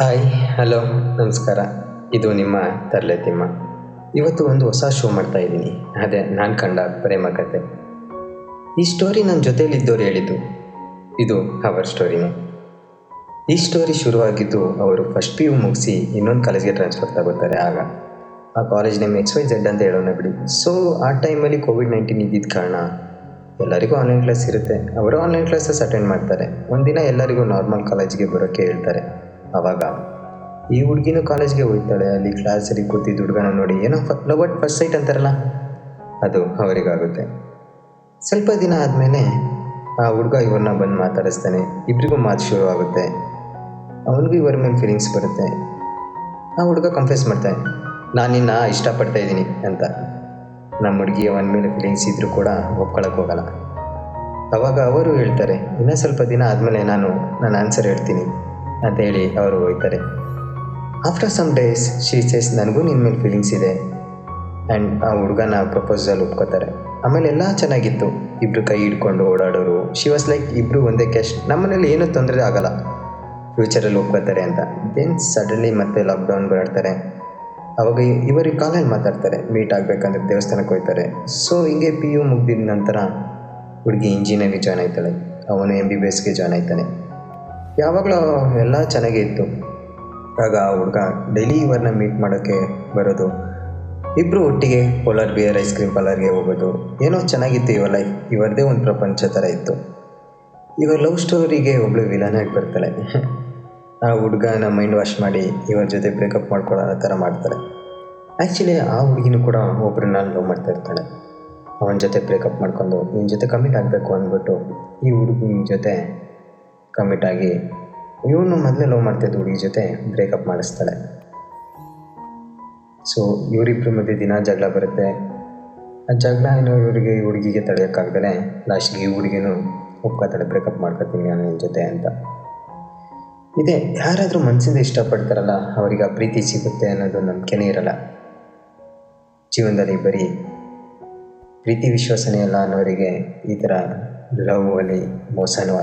Hi hello ನಮಸ್ಕಾರ. ಇದು ನಿಮ್ಮ ತರಲೆ ತಿಮ್ಮ. ಇವತ್ತು ಒಂದು ಹೊಸ ಶೋ ಮಾಡ್ತಾ ಇದ್ದೀನಿ. ಅದೇ ನಾನು ಕಂಡ ಪ್ರೇಮ ಕತೆ. ಈ ಸ್ಟೋರಿ ನನ್ನ ಜೊತೆಯಲ್ಲಿದ್ದವ್ರು ಹೇಳಿದ್ದು, ಇದು ಅವರ್ ಸ್ಟೋರಿನೇ ಈ ಸ್ಟೋರಿ ಶುರುವಾಗಿದ್ದು ಅವರು ಫಸ್ಟ್ ಪಿ ಯು ಮುಗಿಸಿ ಇನ್ನೊಂದು ಕಾಲೇಜ್ಗೆ ಟ್ರಾನ್ಸ್ಫರ್ ತಗೋತಾರೆ ಆಗ. ಆ college name X Y Z ಅಂತ ಹೇಳೋಣ ಬಿಡಿ. ಸೊ ಆ ಟೈಮಲ್ಲಿ ಕೋವಿಡ್ ನೈನ್ಟೀನ್ ಇದ್ದಿದ್ದ ಕಾರಣ ಎಲ್ಲರಿಗೂ ಆನ್ಲೈನ್ ಕ್ಲಾಸ್ ಇರುತ್ತೆ. ಅವರು ಆನ್ಲೈನ್ ಕ್ಲಾಸಸ್ ಅಟೆಂಡ್ ಮಾಡ್ತಾರೆ. ಒಂದಿನ ಎಲ್ಲರಿಗೂ ನಾರ್ಮಲ್ ಕಾಲೇಜ್ಗೆ ಬರೋಕ್ಕೆ ಹೇಳ್ತಾರೆ. ಆವಾಗ ಈ ಹುಡುಗಿನೂ ಕಾಲೇಜ್ಗೆ ಹೋಗ್ತಾಳೆ, ಅಲ್ಲಿ ಕ್ಲಾಸಲ್ಲಿ ಕೂತಿದ್ದ ಹುಡುಗನ ನೋಡಿ, ಏನೋ ಲವ್ ಅಟ್ ಫಸ್ಟ್ ಸೈಟ್ ಅಂತಾರಲ್ಲ? ಅದು ಅವರಿಗಾಗುತ್ತೆ. ಸ್ವಲ್ಪ ದಿನ ಆದಮೇಲೆ ಆ ಹುಡುಗ ಇವ್ರನ್ನ ಬಂದು ಮಾತಾಡಿಸ್ತಾನೆ. ಇಬ್ರಿಗೂ ಮಾತು ಶುರು ಆಗುತ್ತೆ. ಅವನಿಗೂ ಇವರ ಮೇಲೆ ಫೀಲಿಂಗ್ಸ್ ಬರುತ್ತೆ. ಆ ಹುಡುಗ ಕಂಫ್ಯೂಸ್ ಮಾಡ್ತಾನೆ, ನಾನು ನಿನ್ನ ಇಷ್ಟಪಡ್ತಾ ಇದ್ದೀನಿ ಅಂತ. ನಮ್ಮ ಹುಡುಗಿ ಅವನ ಮೇಲೆ ಫೀಲಿಂಗ್ಸ್ ಇದ್ದರೂ ಕೂಡ ಒಪ್ಕೊಳಕ್ಕೆ ಹೋಗಲ್ಲ. ಅವಾಗ ಅವರು ಹೇಳ್ತಾರೆ, ಇನ್ನೂ ಸ್ವಲ್ಪ ದಿನ ಆದಮೇಲೆ ನಾನು ನನ್ನ ಆನ್ಸರ್ ಹೇಳ್ತೀನಿ. ಅಂತ ಹೇಳಿ ಅವರು ಹೋಗ್ತಾರೆ. After some days she says ನನಗೂ ನಿನ್ನ ಮೇಲೆ ಫೀಲಿಂಗ್ಸ್ ಇದೆ. ಆ್ಯಂಡ್ ಆ ಹುಡುಗನ ಪ್ರಪೋಸಲ್ ಒಪ್ಕೋತಾರೆ. ಆಮೇಲೆ ಎಲ್ಲ ಚೆನ್ನಾಗಿತ್ತು. ಇಬ್ಬರು ಕೈ ಹಿಡ್ಕೊಂಡು ಓಡಾಡೋರು. ಶಿ ವಾಸ್ ಲೈಕ್ ಇಬ್ಬರು ಒಂದೇ ಕ್ಯಾಶ್ ನಮ್ಮನೇಲಿ ಏನೂ ತೊಂದರೆ ಆಗಲ್ಲ. ಫ್ಯೂಚರಲ್ಲಿ ಒಪ್ಕೋತಾರೆ ಅಂತ. ದೆನ್ ಸಡನ್ಲಿ ಮತ್ತೆ ಲಾಕ್ಡೌನ್ ಬರ್ತಾರೆ ಅವಾಗ ಇವರಿಗೆ ಕಾಲಲ್ಲಿ ಮಾತಾಡ್ತಾರೆ. ಮೀಟ್ ಆಗಬೇಕಂದ್ರೆ ದೇವಸ್ಥಾನಕ್ಕೆ ಹೋಗ್ತಾರೆ. ಸೊ ಹಿಂಗೆ ಪಿ ಯು ಮುಗ್ದಿದ ನಂತರ ಹುಡುಗಿ ಇಂಜಿನಿಯರಿಂಗ್ ಜಾಯ್ನ್ ಆಯ್ತಾಳೆ. ಅವನು ಎಂ ಬಿ ಬಿ ಎಸ್ಗೆ ಜಾಯ್ನ್ ಆಯ್ತಾನೆ. ಯಾವಾಗಲೂ ಎಲ್ಲ ಚೆನ್ನಾಗೇ ಇತ್ತು. ಆಗ ಆ ಹುಡುಗ ಡೈಲಿ ಇವರನ್ನ ಮೀಟ್ ಮಾಡೋಕ್ಕೆ ಬರೋದು. ಇಬ್ಬರು ಒಟ್ಟಿಗೆ ಪೋಲಾರ್ ಬಿಯರ್ ಐಸ್ ಕ್ರೀಮ್ ಪಾರ್ಲರ್ಗೆ ಹೋಗೋದು. ಏನೋ ಚೆನ್ನಾಗಿತ್ತು ಇವರ ಲೈಫ್ ಇವರದೇ ಒಂದು ಪ್ರಪಂಚ ಥರ ಇತ್ತು. ಇವರ ಲವ್ ಸ್ಟೋರಿಗೆ ಒಬ್ಳು ವಿಲನ್ ಆಗಿ ಬರ್ತಾಳೆ. ಆ ಹುಡುಗನ ಮೈಂಡ್ ವಾಶ್ ಮಾಡಿ ಇವರ ಜೊತೆ ಬ್ರೇಕಪ್ ಮಾಡ್ಕೊಳ್ಳೋ ಥರ ಮಾಡ್ತಾಳೆ. ಆ್ಯಕ್ಚುಲಿ ಆ ಹುಡುಗಿನೂ ಕೂಡ ಒಬ್ಬರನ್ನ ಲವ್ ಮಾಡ್ತಾ ಇರ್ತಾಳೆ. ಅವನ ಜೊತೆ ಬ್ರೇಕಪ್ ಮಾಡ್ಕೊಂಡು ನಿನ್ನ ಜೊತೆ ಕಮಿಟ್ ಆಗಬೇಕು ಅಂದ್ಬಿಟ್ಟು ಈ ಹುಡುಗನ ಜೊತೆ ಕಮಿಟ್ ಆಗಿ ಇವನು ಮೊದಲೇ ಲವ್ ಮಾಡ್ತಿದ್ದ ಹುಡುಗಿ ಜೊತೆ ಬ್ರೇಕಪ್ ಮಾಡಿಸ್ತಾಳೆ. ಸೊ ಇವರಿಬ್ಬರ ಮಧ್ಯೆ ದಿನ ಜಗಳ ಬರುತ್ತೆ. ಆ ಜಗಳ ಏನೋ ಇವರಿಗೆ ಹುಡುಗಿಗೆ ತಡೆಯೋಕ್ಕಾಗ್ದೇ ಲಾಸ್ಟ್ಗೆ ಈ ಹುಡುಗಿನೂ ಒಪ್ಕೋತಾಳೆ ಬ್ರೇಕಪ್ ಮಾಡ್ಕೊತೀನಿ ನಾನು ನಿನ್ನ ಜೊತೆ ಅಂತ. ಇದೆ, ಯಾರಾದರೂ ಮನಸ್ಸಿಂದ ಇಷ್ಟಪಡ್ತಾರಲ್ಲ, ಅವರಿಗೆ ಆ ಪ್ರೀತಿ ಸಿಗುತ್ತೆ ಅನ್ನೋದು ನಂಬಿಕೆನೇ ಇರಲ್ಲ. ಜೀವನದಲ್ಲಿ ಬರೀ ಪ್ರೀತಿ ವಿಶ್ವಾಸನೇ ಅಲ್ಲ ಅನ್ನೋರಿಗೆ ಈ ಥರ ಲವ್ ಅಲ್ಲಿ ಮೋಸನೂ